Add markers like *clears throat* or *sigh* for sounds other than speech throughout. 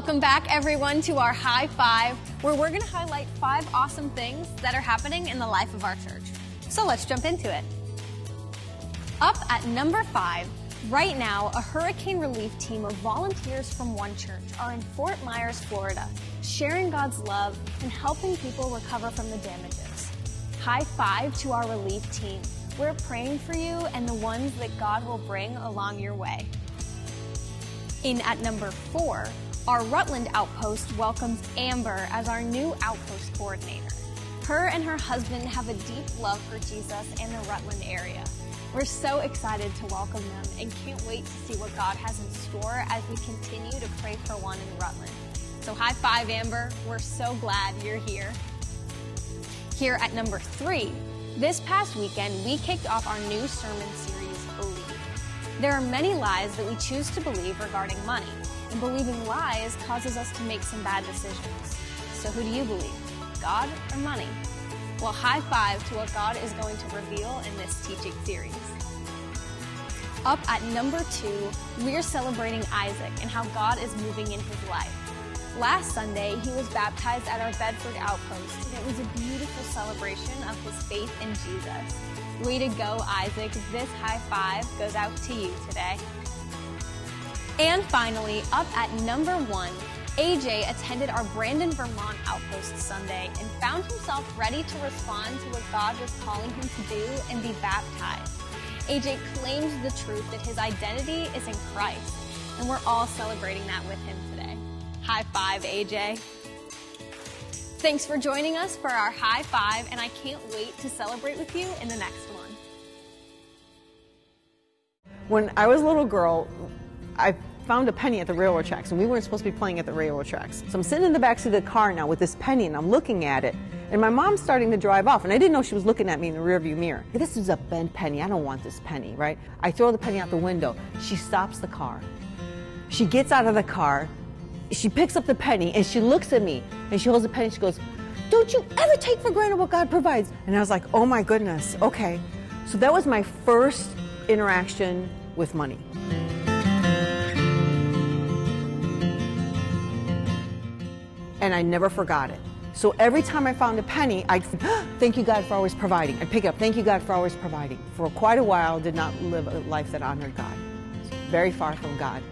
Welcome back, everyone, to our High Five, where we're going to highlight five awesome things that are happening in the life of our church. So let's jump into it. Up at number five, right now, a hurricane relief team of volunteers from One Church are in Fort Myers, Florida, sharing God's love and helping people recover from the damages. High five to our relief team. We're praying for you and the ones that God will bring along your way. In at number four, our Rutland outpost welcomes Amber as our new outpost coordinator. Her and her husband have a deep love for Jesus and the Rutland area. We're so excited to welcome them and can't wait to see what God has in store as we continue to pray for one in Rutland. So, high five, Amber. We're so glad you're here. Here at number three, this past weekend we kicked off our new sermon series, Believe. There are many lies that we choose to believe regarding money, and believing lies causes us to make some bad decisions. So, who do you believe? God or money? Well, high five to what God is going to reveal in this teaching series. Up at number two, we're celebrating Isaac and how God is moving in his life. Last Sunday, he was baptized at our Bedford outpost, and it was a beautiful celebration of his faith in Jesus. Way to go, Isaac. This high five goes out to you today. And finally, up at number one, AJ attended our Brandon, Vermont outpost Sunday and found himself ready to respond to what God was calling him to do and be baptized. AJ claims the truth that his identity is in Christ, and we're all celebrating that with him today. High five, AJ. Thanks for joining us for our high five, and I can't wait to celebrate with you in the next one. When I was a little girl, I found a penny at the railroad tracks, and we weren't supposed to be playing at the railroad tracks. So I'm sitting in the backseat of the car now with this penny, and I'm looking at it, and my mom's starting to drive off, and I didn't know she was looking at me in the rearview mirror. This is a bent penny. I don't want this penny, right? I throw the penny out the window. She stops the car. She gets out of the car. She picks up the penny, and she looks at me, and she holds the penny. She goes, "Don't you ever take for granted what God provides?" And I was like, "Oh my goodness, okay." So that was my first interaction with money. And I never forgot it. So every time I found a penny, I'd *gasps* thank you God for always providing. I'd pick it up, thank you God for always providing. For quite a while, did not live a life that honored God. Very far from God.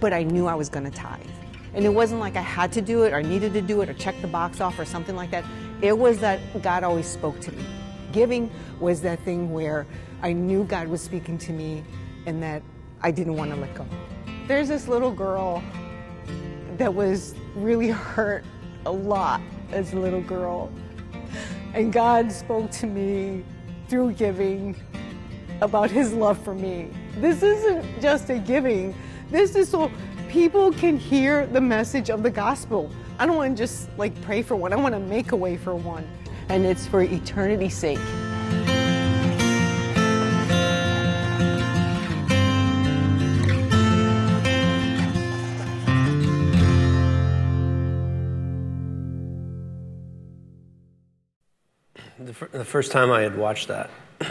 But I knew I was going to tithe. And it wasn't like I had to do it or needed to do it or check the box off or something like that. It was that God always spoke to me. Giving was that thing where I knew God was speaking to me and that I didn't want to let go. There's this little girl that was really hurt a lot as a little girl. And God spoke to me through giving about his love for me. This isn't just a giving, this is so people can hear the message of the gospel. I don't want to just like pray for one, I want to make a way for one. And it's for eternity's sake. The, first time I had watched that, *clears throat*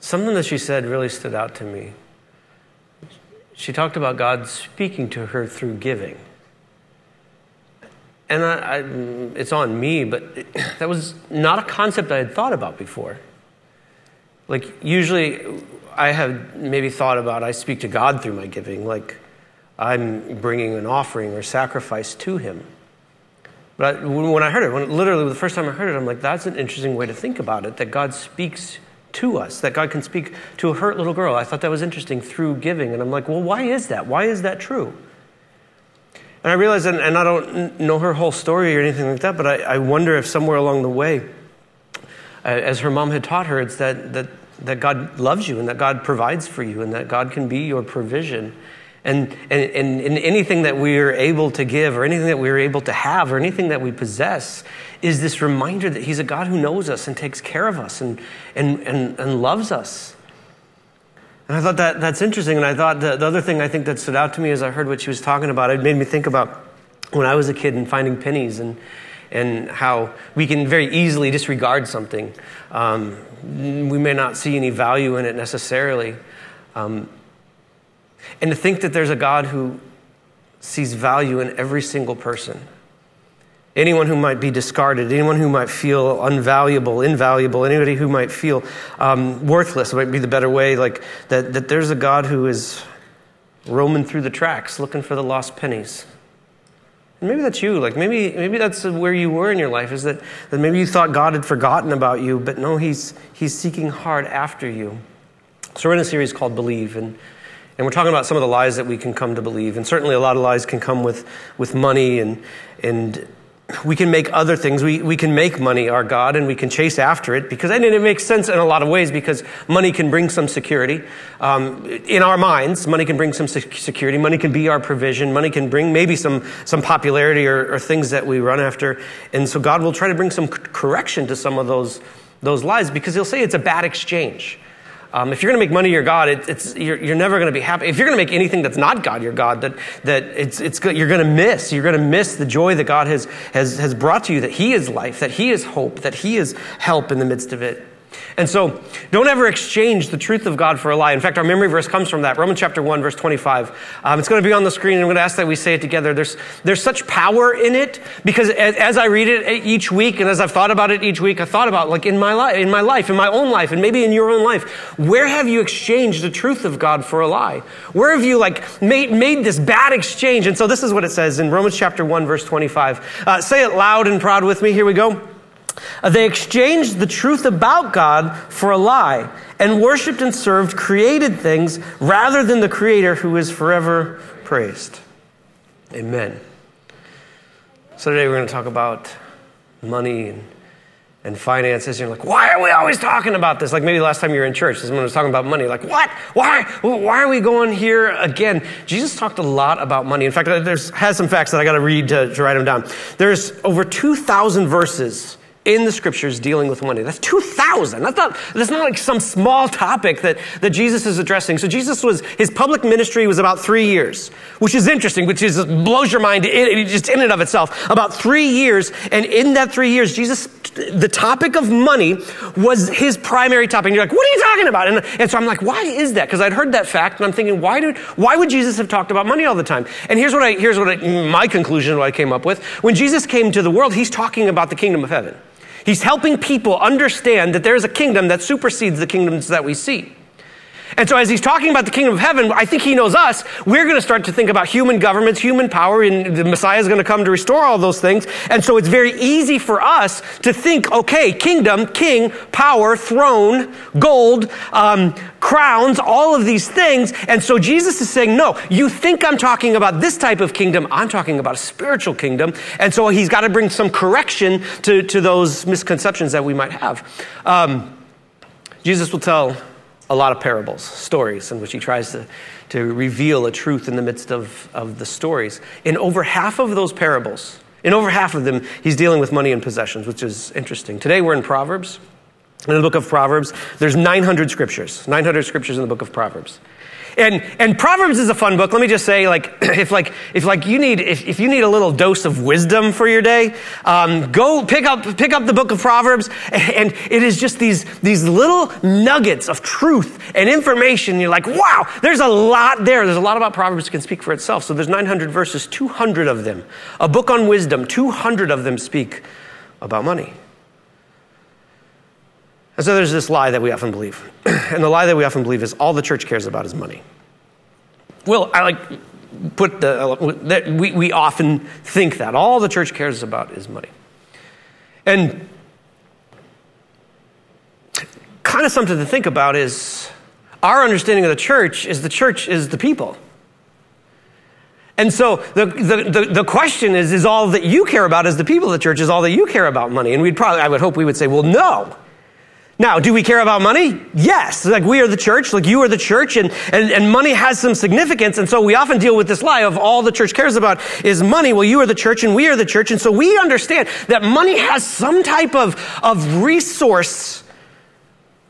something that she said really stood out to me. She talked about God speaking to her through giving. And I, I, it's on me, but it, *clears throat* that was not a concept I had thought about before. Like, usually I have maybe thought about I speak to God through my giving, like I'm bringing an offering or sacrifice to Him. But when I heard it, when literally the first time I heard it, I'm like, that's an interesting way to think about it, that God speaks to us, that God can speak to a hurt little girl. I thought that was interesting through giving. And I'm like, well, why is that? Why is that true? And I realized, and, and I don't know her whole story or anything like that, but I, I wonder if somewhere along the way, as her mom had taught her, it's that, that, that God loves you and that God provides for you and that God can be your provision. And, and, and, and anything that we are able to give, or anything that we are able to have, or anything that we possess, is this reminder that He's a God who knows us and takes care of us and, and, and, and loves us. And I thought that that's interesting. And I thought the, the other thing I think that stood out to me as I heard what she was talking about, it made me think about when I was a kid and finding pennies and, and how we can very easily disregard something. Um, we may not see any value in it necessarily. Um, and to think that there's a God who, sees value in every single person. Anyone who might be discarded, anyone who might feel unvaluable, invaluable, anybody who might feel um, worthless might be the better way. Like that, that there's a God who is roaming through the tracks looking for the lost pennies. And maybe that's you. Like maybe, maybe that's where you were in your life. Is that, that maybe you thought God had forgotten about you, but no, He's He's seeking hard after you. So we're in a series called Believe, and and we're talking about some of the lies that we can come to believe. And certainly a lot of lies can come with with money and and we can make other things. We, we can make money our God and we can chase after it because, and it makes sense in a lot of ways because money can bring some security. Um, in our minds, money can bring some security. Money can be our provision. Money can bring maybe some, some popularity or, or things that we run after. And so God will try to bring some correction to some of those, those lies because he'll say it's a bad exchange. Um, if you're going to make money your God, it, you're, you're never going to be happy. If you're going to make anything that's not God your God, that, that it's, it's you're going to miss. You're going to miss the joy that God has, has, has brought to you, that He is life, that He is hope, that He is help in the midst of it. And so, don't ever exchange the truth of God for a lie. In fact, our memory verse comes from that Romans chapter 1, verse 25. Um, it's going to be on the screen, and I'm going to ask that we say it together. There's, there's such power in it because as, as, I read it each week, and as I've thought about it each week, I thought about, like, in my life, in my life, in my own life, and maybe in your own life, where have you exchanged the truth of God for a lie? Where have you, like, made, made this bad exchange? And so, this is what it says in Romans chapter 1, verse 25. Uh, say it loud and proud with me. Here we go. They exchanged the truth about God for a lie and worshiped and served created things rather than the Creator who is forever praised. Amen. So today we're going to talk about money and, and finances. You're like, why are we always talking about this? Like maybe last time you were in church, someone was talking about money. Like, what? Why? Why are we going here again? Jesus talked a lot about money. In fact, there's has some facts that I got to read to write them down. There's over 2,000 verses in the scriptures dealing with money. That's 2,000. That's not, that's not like some small topic that, that Jesus is addressing. So Jesus was, his public ministry was about three years, which is interesting, which is, blows your mind in, just in and of itself. About three years. And in that three years, Jesus, the topic of money was his primary topic. And you're like, what are you talking about? And, and so I'm like, why is that? Because I'd heard that fact and I'm thinking, why, did, why would Jesus have talked about money all the time? And here's what I, here's what I, my conclusion, what I came up with. When Jesus came to the world, he's talking about the kingdom of heaven. He's helping people understand that there's a kingdom that supersedes the kingdoms that we see. And so, as he's talking about the kingdom of heaven, I think he knows us. We're going to start to think about human governments, human power, and the Messiah is going to come to restore all those things. And so, it's very easy for us to think, okay, kingdom, king, power, throne, gold, um, crowns, all of these things. And so, Jesus is saying, no, you think I'm talking about this type of kingdom. I'm talking about a spiritual kingdom. And so, he's got to bring some correction to, to those misconceptions that we might have. Um, Jesus will tell a lot of parables, stories, in which he tries to, to reveal a truth in the midst of, of the stories. In over half of those parables, in over half of them, he's dealing with money and possessions, which is interesting. Today we're in Proverbs. In the book of Proverbs, there's 900 scriptures, 900 scriptures in the book of Proverbs. And, and Proverbs is a fun book. Let me just say, like, *clears throat* if like, if like you need, if, if you need a little dose of wisdom for your day, um, go pick up, pick up the book of Proverbs. *laughs* And it is just these, these little nuggets of truth and information. You're like, wow, there's a lot there. There's a lot about Proverbs that can speak for itself. So there's 900 verses, 200 of them. A book on wisdom, 200 of them speak about money. And so there's this lie that we often believe. *clears throat* and the lie that we often believe is all the church cares about is money. Well, I like put the, we, we often think that. All the church cares about is money. And kind of something to think about is our understanding of the church is the church is the people. And so the, the, the, the, question is, is all that you care about is the people of the church, is all that you care about money? And we'd probably, I would hope we would say, well, no. Now, do we care about money? Yes. Like we are the church, like you are the church, and, and, and money has some significance. And so we often deal with this lie of all the church cares about is money. Well, you are the church and we are the church. And so we understand that money has some type of, of resource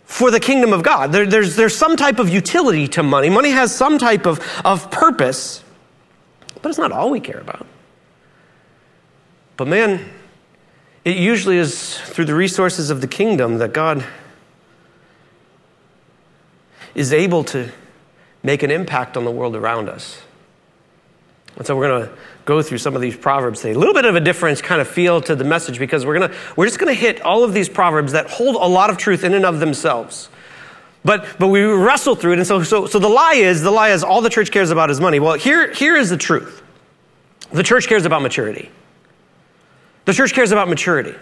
for the kingdom of God. There, there's, there's some type of utility to money. Money has some type of, of purpose, but it's not all we care about. But man, it usually is through the resources of the kingdom that God is able to make an impact on the world around us. And so we're going to go through some of these proverbs today. A little bit of a different kind of feel to the message because we're going to we're just going to hit all of these proverbs that hold a lot of truth in and of themselves. But but we wrestle through it. And so so so the lie is the lie is all the church cares about is money. Well, here here is the truth. The church cares about maturity. The church cares about maturity.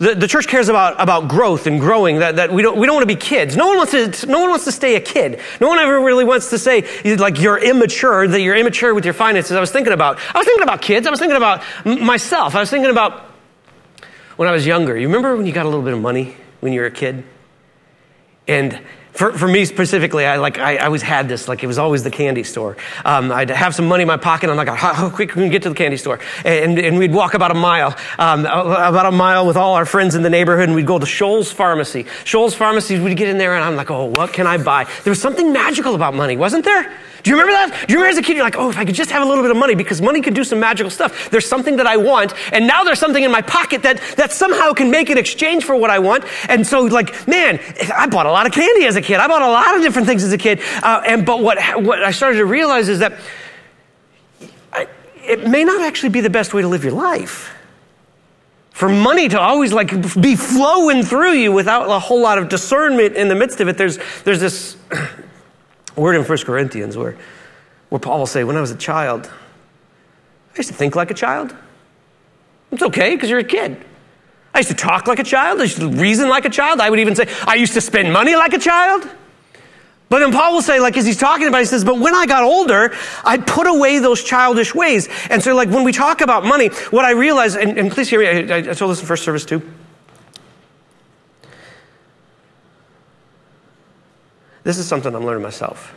The, the church cares about, about growth and growing, that, that we, don't, we don't want to be kids. No one, wants to, no one wants to stay a kid. No one ever really wants to say, like, you're immature, that you're immature with your finances. I was thinking about, I was thinking about kids. I was thinking about myself. I was thinking about when I was younger. You remember when you got a little bit of money when you were a kid? And for, for me specifically, I like I, I, always had this like it was always the candy store. Um, I'd have some money in my pocket. And I'm like, how, how quick can we get to the candy store? And, and we'd walk about a mile, um, about a mile with all our friends in the neighborhood, and we'd go to Shoals Pharmacy. Shoals Pharmacy, we'd get in there, and I'm like, oh, what can I buy? There was something magical about money, wasn't there? Do you remember that? Do you remember as a kid, you're like, oh, if I could just have a little bit of money because money can do some magical stuff. There's something that I want, and now there's something in my pocket that, that somehow can make an exchange for what I want. And so, like, man, I bought a lot of candy as a kid. I bought a lot of different things as a kid. Uh, and but what what I started to realize is that I, it may not actually be the best way to live your life. For money to always like be flowing through you without a whole lot of discernment in the midst of it, there's there's this *clears throat* word in 1 Corinthians where, where Paul will say, When I was a child, I used to think like a child. It's okay because you're a kid. I used to talk like a child. I used to reason like a child. I would even say, I used to spend money like a child. But then Paul will say, like, as he's talking about, he says, but when I got older, I put away those childish ways. And so, like, when we talk about money, what I realize, and, and please hear me, I, I told this in first service too. This is something I'm learning myself.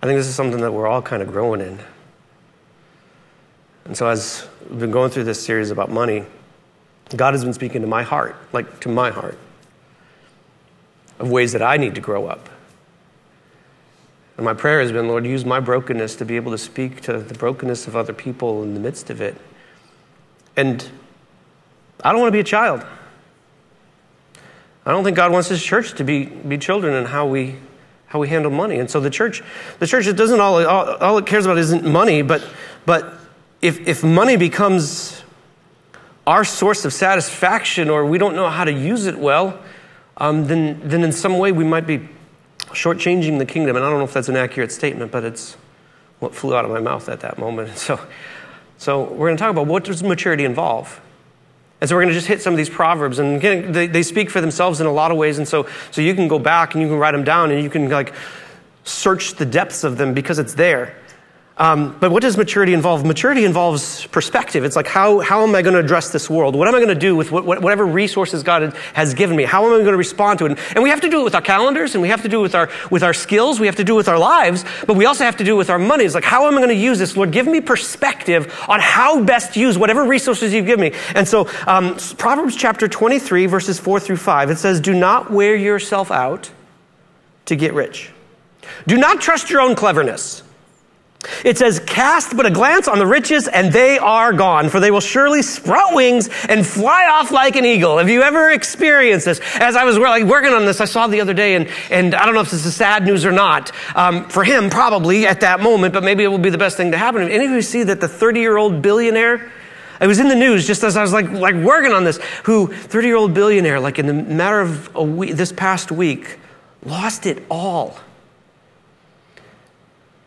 I think this is something that we're all kind of growing in. And so, as we've been going through this series about money, God has been speaking to my heart, like to my heart, of ways that I need to grow up. And my prayer has been, Lord, use my brokenness to be able to speak to the brokenness of other people in the midst of it. And I don't want to be a child. I don't think God wants His church to be, be children in how we, how we handle money. And so the church, the church, it doesn't all, all, all it cares about isn't money, but, but if, if money becomes our source of satisfaction or we don't know how to use it well, um, then, then in some way we might be shortchanging the kingdom. And I don't know if that's an accurate statement, but it's what flew out of my mouth at that moment. *laughs* So, so we're going to talk about what does maturity involve? And so we're going to just hit some of these proverbs, and again, they, they speak for themselves in a lot of ways. And so, so you can go back and you can write them down, and you can like search the depths of them because it's there. Um, but what does maturity involve? Maturity involves perspective. It's like, how, how am I going to address this world? What am I going to do with what, whatever resources God has given me? How am I going to respond to it? And we have to do it with our calendars, and we have to do it with our, with our skills, we have to do it with our lives, but we also have to do it with our money. It's like, how am I going to use this? Lord, give me perspective on how best to use whatever resources you've given me. And so, um, Proverbs chapter 23, verses 4 through 5, it says, Do not wear yourself out to get rich. Do not trust your own cleverness. It says, Cast but a glance on the riches, and they are gone, for they will surely sprout wings and fly off like an eagle. Have you ever experienced this? As I was working on this, I saw the other day, and, and I don't know if this is sad news or not. Um, for him, probably at that moment, but maybe it will be the best thing to happen. Any of you see that the 30 year old billionaire? It was in the news just as I was like, like working on this, who 30 year old billionaire, like in the matter of a week, this past week, lost it all.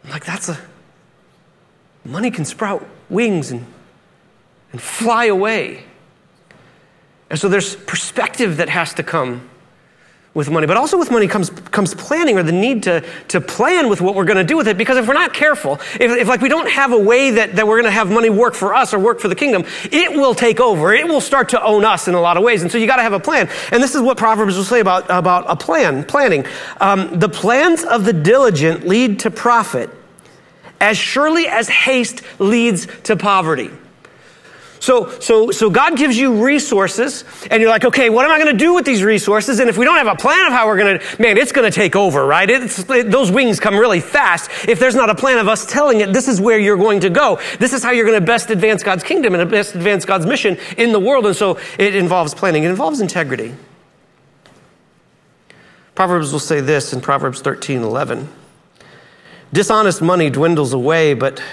Like that's a money can sprout wings and, and fly away. And so there's perspective that has to come with money. But also with money comes, comes planning or the need to, to plan with what we're going to do with it. Because if we're not careful, if, if like we don't have a way that, that we're going to have money work for us or work for the kingdom, it will take over. It will start to own us in a lot of ways. And so you got to have a plan. And this is what Proverbs will say about, about a plan, planning. Um, the plans of the diligent lead to profit as surely as haste leads to poverty. So, so, so God gives you resources, and you're like, okay, what am I going to do with these resources? And if we don't have a plan of how we're going to, man, it's going to take over, right? It, those wings come really fast. If there's not a plan of us telling it, this is where you're going to go. This is how you're going to best advance God's kingdom and best advance God's mission in the world. And so it involves planning. It involves integrity. Proverbs will say this in Proverbs 13, 11. Dishonest money dwindles away, but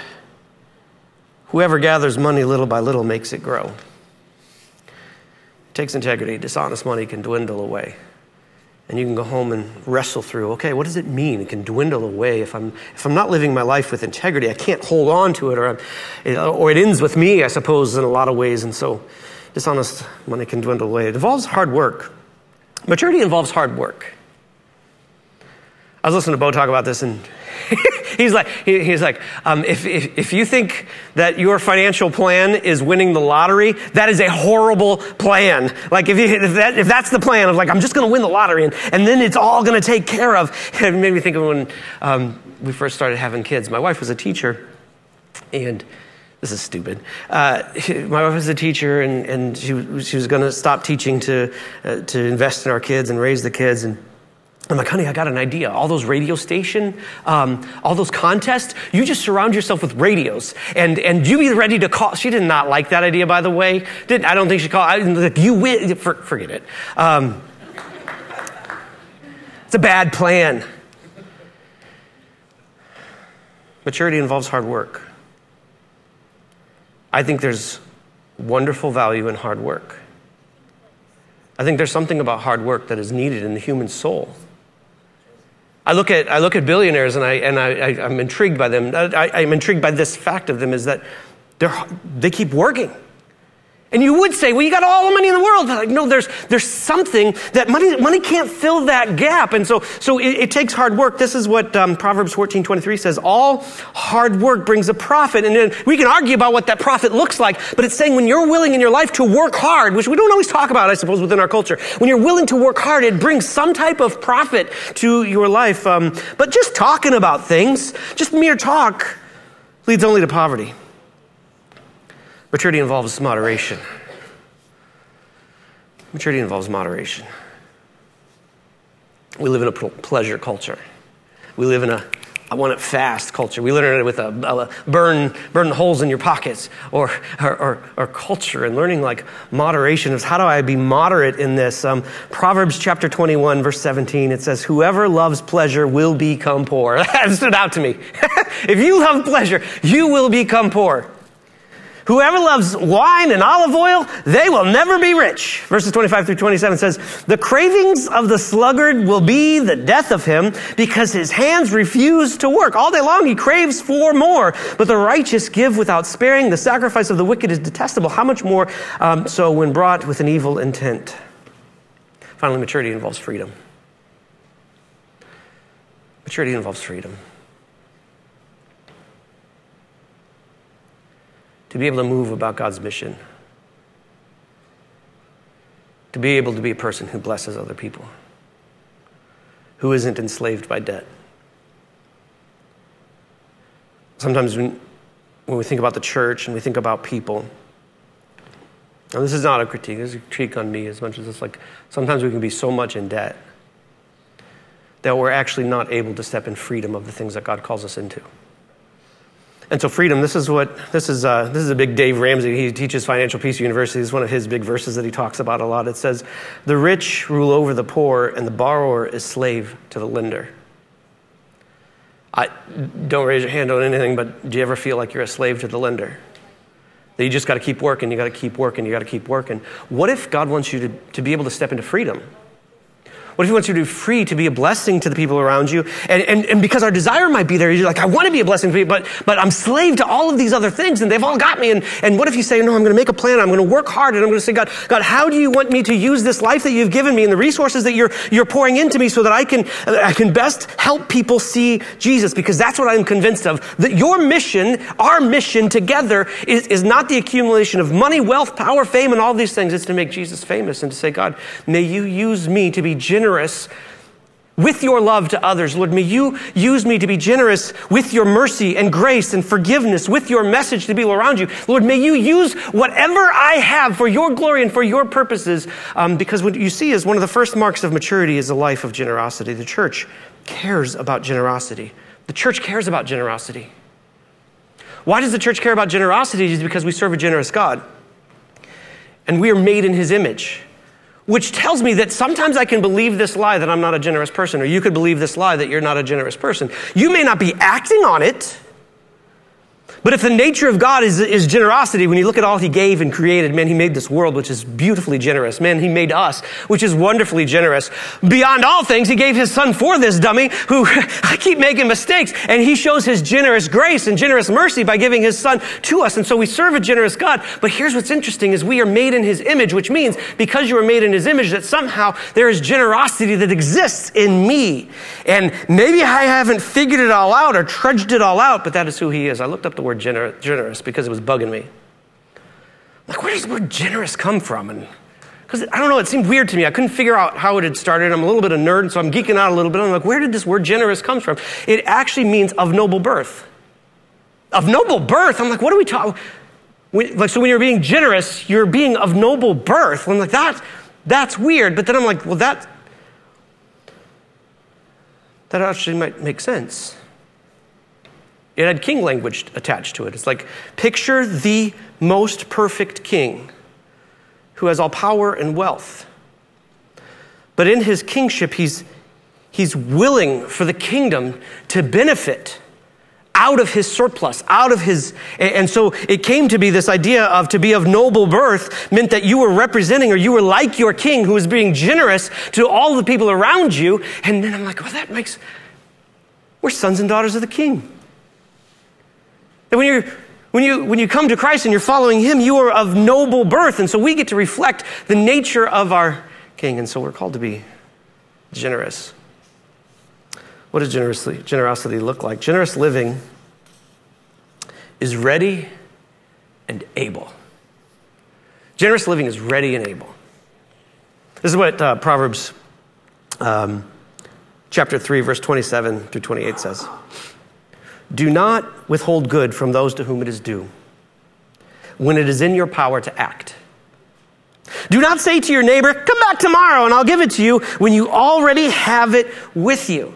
whoever gathers money little by little makes it grow. It takes integrity. Dishonest money can dwindle away. And you can go home and wrestle through okay, what does it mean? It can dwindle away. If I'm, if I'm not living my life with integrity, I can't hold on to it, or, or it ends with me, I suppose, in a lot of ways. And so dishonest money can dwindle away. It involves hard work. Maturity involves hard work. I was listening to Bo talk about this, and *laughs* he's like, he, he's like, um, if, if, if you think that your financial plan is winning the lottery, that is a horrible plan. Like if, you, if, that, if that's the plan of like, I'm just going to win the lottery and, and then it's all going to take care of. *laughs* It made me think of when um, we first started having kids. My wife was a teacher, and this is stupid. Uh, *laughs* my wife was a teacher, and, and she, she was going to stop teaching to, uh, to invest in our kids and raise the kids. And I'm like, honey, I got an idea. All those radio station, um, all those contests, you just surround yourself with radios and, and you be ready to call. She did not like that idea, by the way. Didn't, I don't think she called. I, like, you win. For, forget it. Um, it's a bad plan. Maturity involves hard work. I think there's wonderful value in hard work. I think there's something about hard work that is needed in the human soul. I look at, I look at billionaires and, I, and I, I, am intrigued by them. I, I'm intrigued by this fact of them is that they keep working. And you would say, well, you got all the money in the world. But like, no, there's, there's something that money, money can't fill that gap. And so, so it, it takes hard work. This is what um, Proverbs 14, 23 says. All hard work brings a profit. And then we can argue about what that profit looks like, but it's saying when you're willing in your life to work hard, which we don't always talk about, I suppose, within our culture, when you're willing to work hard, it brings some type of profit to your life. Um, but just talking about things, just mere talk, leads only to poverty. Maturity involves moderation. Maturity involves moderation. We live in a pleasure culture. We live in a I want it fast culture. We learn it with a, a burn, burn holes in your pockets or, or, or, or, culture and learning like moderation is how do I be moderate in this? Um, Proverbs chapter 21, verse 17, it says, Whoever loves pleasure will become poor. *laughs* That stood out to me. *laughs* if you love pleasure, you will become poor. Whoever loves wine and olive oil, they will never be rich. Verses 25 through 27 says, The cravings of the sluggard will be the death of him because his hands refuse to work. All day long he craves for more. But the righteous give without sparing. The sacrifice of the wicked is detestable. How much more um, so when brought with an evil intent? Finally, maturity involves freedom. Maturity involves freedom. To be able to move about God's mission, to be able to be a person who blesses other people, who isn't enslaved by debt. Sometimes when, when we think about the church and we think about people, and this is not a critique, this is a critique on me as much as it's like sometimes we can be so much in debt that we're actually not able to step in freedom of the things that God calls us into. And so, freedom, this is what, this is, uh, this is a big Dave Ramsey. He teaches Financial Peace University. Is one of his big verses that he talks about a lot. It says, The rich rule over the poor, and the borrower is slave to the lender. I, don't raise your hand on anything, but do you ever feel like you're a slave to the lender? That you just got to keep working, you got to keep working, you got to keep working. What if God wants you to, to be able to step into freedom? What if He wants you to be free to be a blessing to the people around you? And, and, and because our desire might be there, you're like, I want to be a blessing to people, but, but I'm slave to all of these other things and they've all got me. And, and what if you say, no, I'm going to make a plan. I'm going to work hard and I'm going to say, God, God, how do you want me to use this life that you've given me and the resources that you're, you're pouring into me so that I can, I can best help people see Jesus? Because that's what I'm convinced of. That your mission, our mission together is, is not the accumulation of money, wealth, power, fame, and all these things. It's to make Jesus famous and to say, God, may you use me to be generous generous with your love to others. Lord, may you use me to be generous with your mercy and grace and forgiveness, with your message to people around you. Lord, may you use whatever I have for your glory and for your purposes. Um, because what you see is one of the first marks of maturity is a life of generosity. The church cares about generosity. The church cares about generosity. Why does the church care about generosity? Is because we serve a generous God. And we are made in his image. Which tells me that sometimes I can believe this lie that I'm not a generous person, or you could believe this lie that you're not a generous person. You may not be acting on it. But if the nature of God is, is generosity, when you look at all He gave and created, man, He made this world, which is beautifully generous. Man, He made us, which is wonderfully generous. Beyond all things, He gave His Son for this dummy who *laughs* I keep making mistakes, and He shows His generous grace and generous mercy by giving His Son to us. And so we serve a generous God. But here's what's interesting is we are made in His image, which means because you are made in His image, that somehow there is generosity that exists in me. And maybe I haven't figured it all out or trudged it all out, but that is who He is. I looked up the word word gener- generous because it was bugging me. Like, where does the word generous come from? And because I don't know, it seemed weird to me. I couldn't figure out how it had started. I'm a little bit of a nerd, so I'm geeking out a little bit. I'm like, where did this word generous come from? It actually means of noble birth. Of noble birth. I'm like, what are we talking? Like, so when you're being generous, you're being of noble birth. I'm like, that, that's weird. But then I'm like, well, that, that actually might make sense. It had king language attached to it. It's like, picture the most perfect king who has all power and wealth. But in his kingship, he's, he's willing for the kingdom to benefit out of his surplus, out of his. And so it came to be this idea of to be of noble birth meant that you were representing or you were like your king who was being generous to all the people around you. And then I'm like, well, that makes. We're sons and daughters of the king. That when you're when you, when you come to Christ and you're following Him, you are of noble birth. And so we get to reflect the nature of our King. And so we're called to be generous. What does generously, generosity look like? Generous living is ready and able. Generous living is ready and able. This is what uh, Proverbs um, chapter 3, verse 27 through 28 says. Do not withhold good from those to whom it is due when it is in your power to act. Do not say to your neighbor, Come back tomorrow and I'll give it to you when you already have it with you.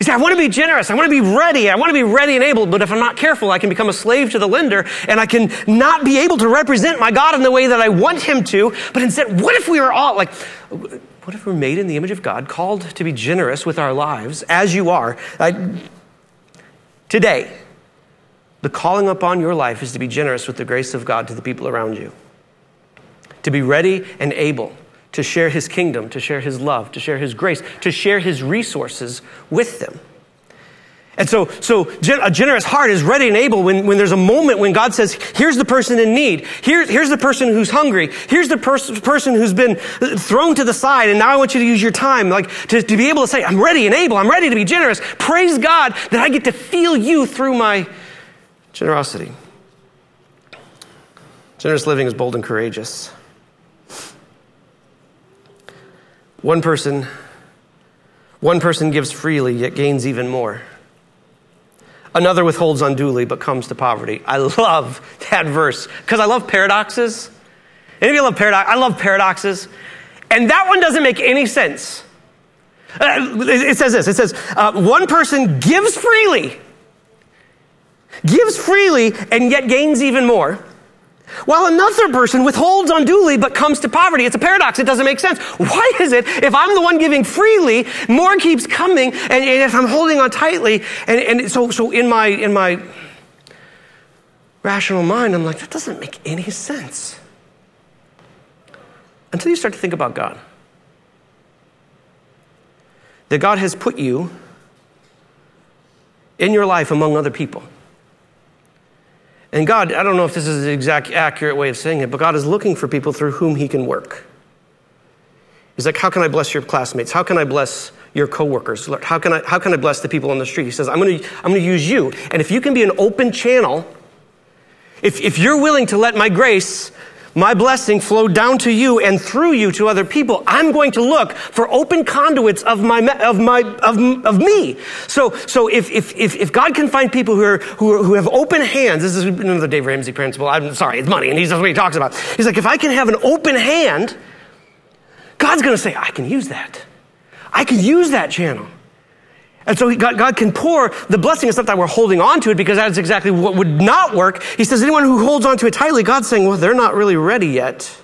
You say, I want to be generous. I want to be ready. I want to be ready and able. But if I'm not careful, I can become a slave to the lender and I can not be able to represent my God in the way that I want him to. But instead, what if we are all like, what if we're made in the image of God, called to be generous with our lives as you are? I, Today, the calling upon your life is to be generous with the grace of God to the people around you, to be ready and able to share His kingdom, to share His love, to share His grace, to share His resources with them. And so, so a generous heart is ready and able when, when there's a moment when God says, here's the person in need. Here, here's the person who's hungry. Here's the pers- person who's been uh, thrown to the side. And now I want you to use your time, like to, to be able to say, I'm ready and able. I'm ready to be generous. Praise God that I get to feel you through my generosity. Generous living is bold and courageous. One person, one person gives freely, yet gains even more. Another withholds unduly but comes to poverty. I love *laughs* that verse because I love paradoxes. Any of you love paradox? I love paradoxes. And that one doesn't make any sense. Uh, it says this it says, uh, one person gives freely, gives freely, and yet gains even more. While another person withholds unduly but comes to poverty. It's a paradox. It doesn't make sense. Why is it if I'm the one giving freely, more keeps coming, and, and if I'm holding on tightly, and, and so, so in my in my rational mind, I'm like, that doesn't make any sense. Until you start to think about God. That God has put you in your life among other people. And God, I don't know if this is the exact accurate way of saying it, but God is looking for people through whom He can work. He's like, How can I bless your classmates? How can I bless your coworkers? How can I, how can I bless the people on the street? He says, I'm going to I'm going to use you. And if you can be an open channel, if, if you're willing to let my grace my blessing flowed down to you and through you to other people. I'm going to look for open conduits of my, of my, of, of me. So, so if, if, if, if God can find people who are, who, who have open hands, this is another Dave Ramsey principle. I'm sorry, it's money. And he's, that's what he talks about. He's like, if I can have an open hand, God's going to say, I can use that. I can use that channel. And so God, God, can pour the blessing. It's not that we're holding on to it because that's exactly what would not work. He says, anyone who holds on to it tightly, God's saying, well, they're not really ready yet.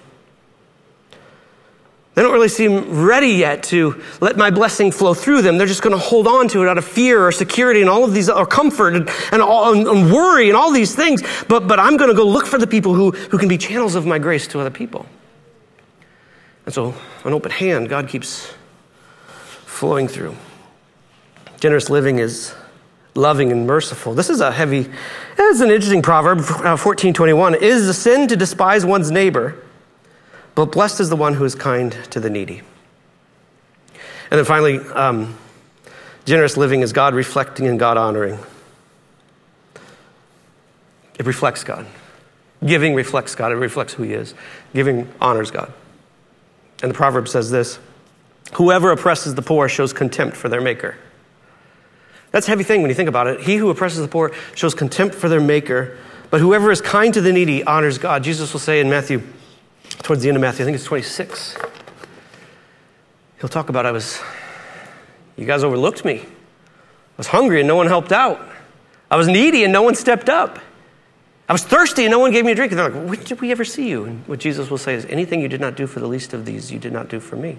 They don't really seem ready yet to let my blessing flow through them. They're just going to hold on to it out of fear or security and all of these, or comfort and, and, all, and, and worry and all these things. But, but I'm going to go look for the people who, who can be channels of my grace to other people. And so, an open hand, God keeps flowing through. Generous living is loving and merciful. This is a heavy, it's an interesting proverb, uh, 1421. It is a sin to despise one's neighbor but blessed is the one who is kind to the needy. And then finally, um, generous living is God reflecting and God honoring. It reflects God. Giving reflects God, it reflects who He is. Giving honors God. And the proverb says this Whoever oppresses the poor shows contempt for their maker. That's a heavy thing when you think about it. He who oppresses the poor shows contempt for their maker, but whoever is kind to the needy honors God. Jesus will say in Matthew towards the end of Matthew, I think it's 26. He'll talk about I was, you guys overlooked me. I was hungry and no one helped out. I was needy and no one stepped up. I was thirsty and no one gave me a drink. And they're like, when did we ever see you? And what Jesus will say is, anything you did not do for the least of these, you did not do for me.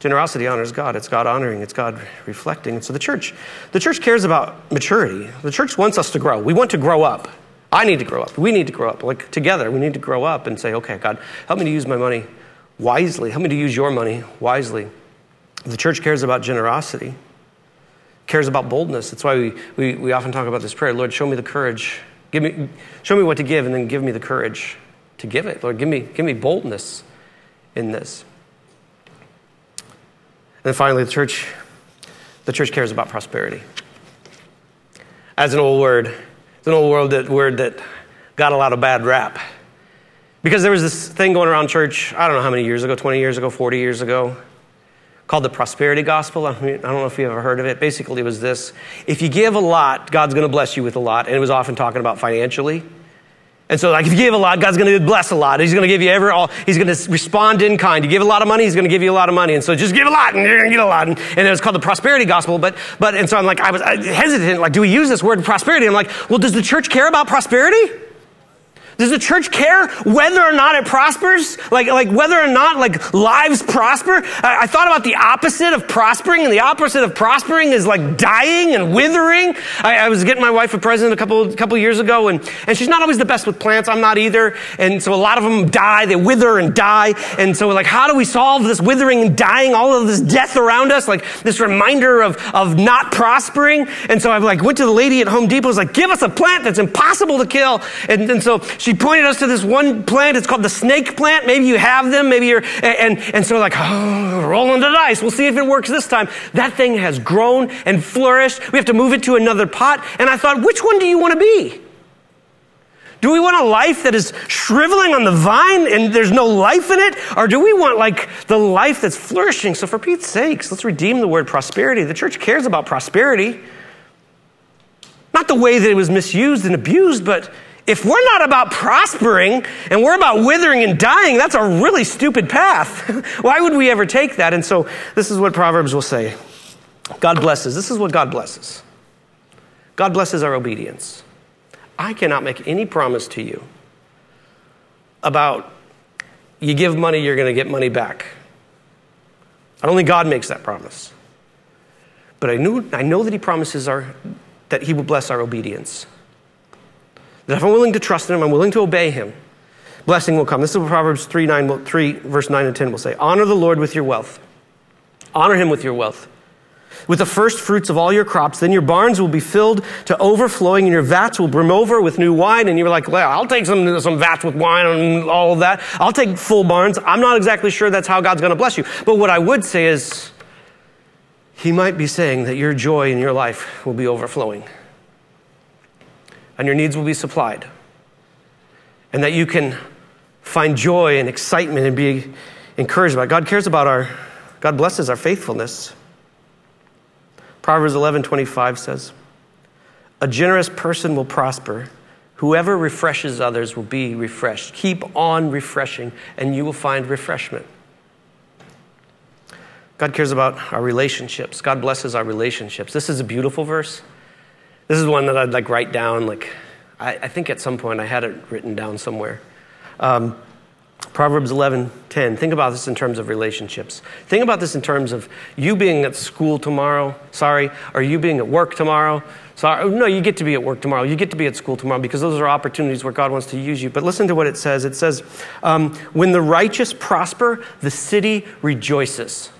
Generosity honors God. It's God honoring. It's God reflecting. And so the church, the church cares about maturity. The church wants us to grow. We want to grow up. I need to grow up. We need to grow up. Like together, we need to grow up and say, okay, God, help me to use my money wisely. Help me to use your money wisely. The church cares about generosity, cares about boldness. That's why we, we, we often talk about this prayer Lord, show me the courage. Give me, show me what to give, and then give me the courage to give it. Lord, give me, give me boldness in this. And then finally, the church, the church cares about prosperity. As an old word, it's an old word that, word that got a lot of bad rap. Because there was this thing going around church, I don't know how many years ago, 20 years ago, 40 years ago, called the prosperity gospel. I, mean, I don't know if you've ever heard of it. Basically, it was this if you give a lot, God's going to bless you with a lot. And it was often talking about financially. And so, like, if you give a lot, God's going to bless a lot. He's going to give you every, all, he's going to respond in kind. You give a lot of money, he's going to give you a lot of money. And so just give a lot and you're going to get a lot. And, and it was called the prosperity gospel. But, but, and so I'm like, I was hesitant, like, do we use this word prosperity? I'm like, well, does the church care about prosperity? Does the church care whether or not it prospers? Like, like whether or not like lives prosper? I, I, thought about the opposite of prospering, and the opposite of prospering is like dying and withering. I, I was getting my wife a present a couple couple years ago, and, and she's not always the best with plants. I'm not either. And so a lot of them die, they wither and die. And so like, how do we solve this withering and dying, all of this death around us? Like this reminder of, of not prospering. And so I like went to the lady at Home Depot, was like, give us a plant that's impossible to kill. And, and so she pointed us to this one plant. It's called the snake plant. Maybe you have them. Maybe you're, and, and so like, oh, rolling the dice. We'll see if it works this time. That thing has grown and flourished. We have to move it to another pot. And I thought, which one do you want to be? Do we want a life that is shriveling on the vine and there's no life in it? Or do we want like the life that's flourishing? So for Pete's sakes, let's redeem the word prosperity. The church cares about prosperity. Not the way that it was misused and abused, but if we're not about prospering and we're about withering and dying, that's a really stupid path. *laughs* Why would we ever take that? And so this is what Proverbs will say God blesses. This is what God blesses. God blesses our obedience. I cannot make any promise to you about you give money, you're going to get money back. I don't think God makes that promise. But I, knew, I know that He promises our, that He will bless our obedience. If I'm willing to trust him, I'm willing to obey him, blessing will come. This is what Proverbs 3, 9, 3 verse 9 and 10 will say. Honor the Lord with your wealth. Honor him with your wealth. With the first fruits of all your crops, then your barns will be filled to overflowing and your vats will brim over with new wine. And you're like, well, I'll take some, some vats with wine and all of that. I'll take full barns. I'm not exactly sure that's how God's going to bless you. But what I would say is, he might be saying that your joy in your life will be overflowing and your needs will be supplied. And that you can find joy and excitement and be encouraged by. God cares about our, God blesses our faithfulness. Proverbs 11 25 says, A generous person will prosper. Whoever refreshes others will be refreshed. Keep on refreshing, and you will find refreshment. God cares about our relationships. God blesses our relationships. This is a beautiful verse. This is one that I'd like write down. Like, I, I think at some point I had it written down somewhere. Um, Proverbs 11, 10. Think about this in terms of relationships. Think about this in terms of you being at school tomorrow, sorry, or you being at work tomorrow. Sorry, no, you get to be at work tomorrow. You get to be at school tomorrow because those are opportunities where God wants to use you. But listen to what it says. It says, um, When the righteous prosper, the city rejoices.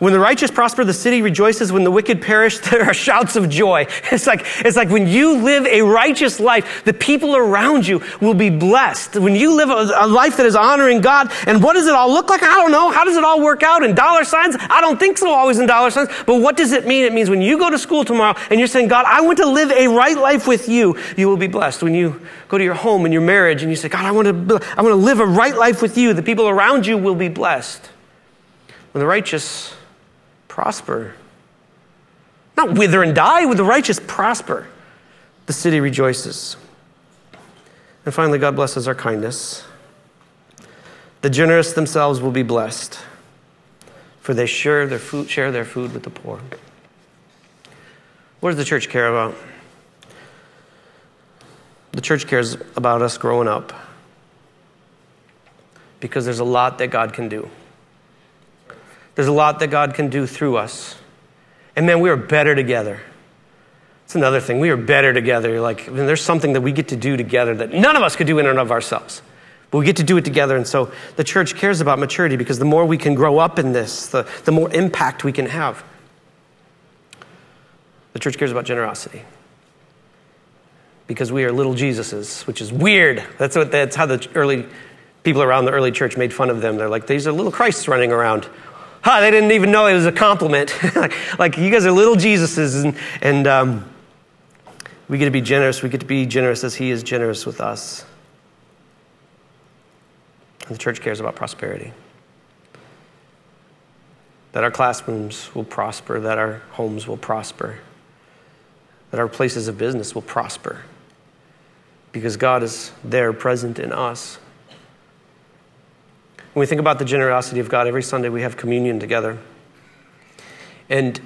When the righteous prosper, the city rejoices. When the wicked perish, *laughs* there are shouts of joy. It's like, it's like when you live a righteous life, the people around you will be blessed. When you live a, a, life that is honoring God, and what does it all look like? I don't know. How does it all work out in dollar signs? I don't think so always in dollar signs. But what does it mean? It means when you go to school tomorrow and you're saying, God, I want to live a right life with you, you will be blessed. When you go to your home and your marriage and you say, God, I want to, I want to live a right life with you, the people around you will be blessed. When the righteous prosper. Not wither and die, with the righteous prosper. The city rejoices. And finally, God blesses our kindness. The generous themselves will be blessed, for they share their food, share their food with the poor. What does the church care about? The church cares about us growing up because there's a lot that God can do. There's a lot that God can do through us. And man, we are better together. It's another thing. We are better together. Like, I mean, there's something that we get to do together that none of us could do in and of ourselves. But we get to do it together. And so the church cares about maturity because the more we can grow up in this, the, the more impact we can have. The church cares about generosity because we are little Jesuses, which is weird. That's, what, that's how the early people around the early church made fun of them. They're like, these are little Christs running around. Huh, they didn't even know it was a compliment. like, *laughs* like, you guys are little Jesuses, and, and um, we get to be generous. We get to be generous as He is generous with us. And the church cares about prosperity. That our classrooms will prosper, that our homes will prosper, that our places of business will prosper. Because God is there present in us. When we think about the generosity of God, every Sunday we have communion together. And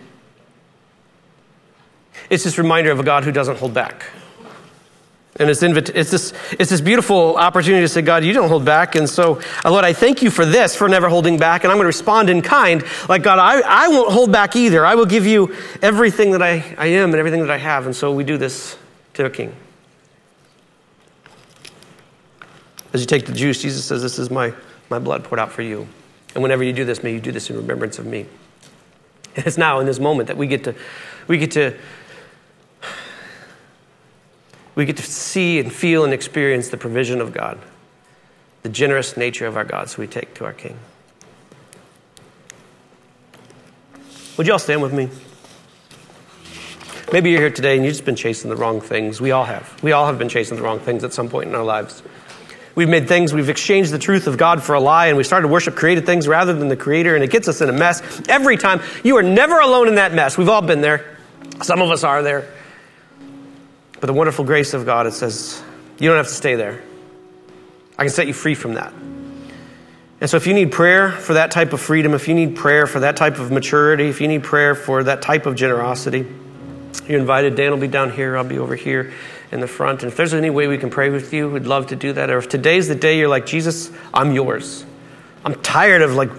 it's this reminder of a God who doesn't hold back. And it's, it's, this, it's this beautiful opportunity to say, God, you don't hold back. And so, uh, Lord, I thank you for this, for never holding back. And I'm going to respond in kind. Like, God, I, I won't hold back either. I will give you everything that I, I am and everything that I have. And so we do this to a king. As you take the juice, Jesus says, This is my my blood poured out for you. And whenever you do this, may you do this in remembrance of me. And it's now in this moment that we get to, we get to, we get to see and feel and experience the provision of God, the generous nature of our God, so we take to our King. Would you all stand with me? Maybe you're here today and you've just been chasing the wrong things. We all have. We all have been chasing the wrong things at some point in our lives. We've made things, we've exchanged the truth of God for a lie, and we started to worship created things rather than the Creator, and it gets us in a mess every time. You are never alone in that mess. We've all been there. Some of us are there. But the wonderful grace of God, it says, you don't have to stay there. I can set you free from that. And so, if you need prayer for that type of freedom, if you need prayer for that type of maturity, if you need prayer for that type of generosity, you're invited. Dan will be down here, I'll be over here in the front. And if there's any way we can pray with you, we'd love to do that. Or if today's the day you're like, Jesus, I'm yours. I'm tired of like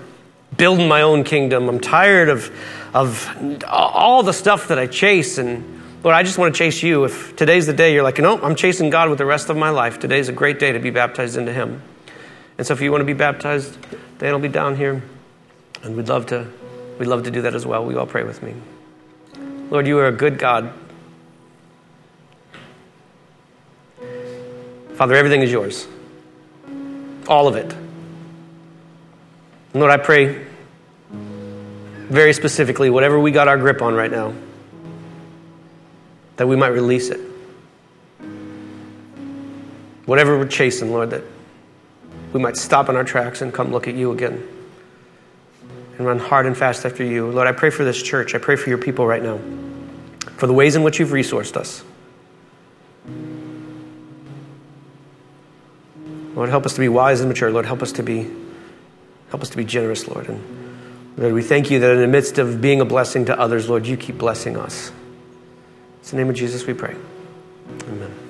building my own kingdom. I'm tired of, of all the stuff that I chase. And Lord, I just want to chase you. If today's the day you're like, know, I'm chasing God with the rest of my life, today's a great day to be baptized into Him. And so if you want to be baptized, Dan will be down here. And we'd love to, we'd love to do that as well. You all pray with me? Lord, you are a good God. Father, everything is yours. All of it. And Lord, I pray very specifically, whatever we got our grip on right now, that we might release it. Whatever we're chasing, Lord, that we might stop in our tracks and come look at you again and run hard and fast after you. Lord, I pray for this church. I pray for your people right now, for the ways in which you've resourced us. Lord, help us to be wise and mature. Lord, help us to be help us to be generous, Lord. And Lord, we thank you that in the midst of being a blessing to others, Lord, you keep blessing us. It's the name of Jesus we pray. Amen.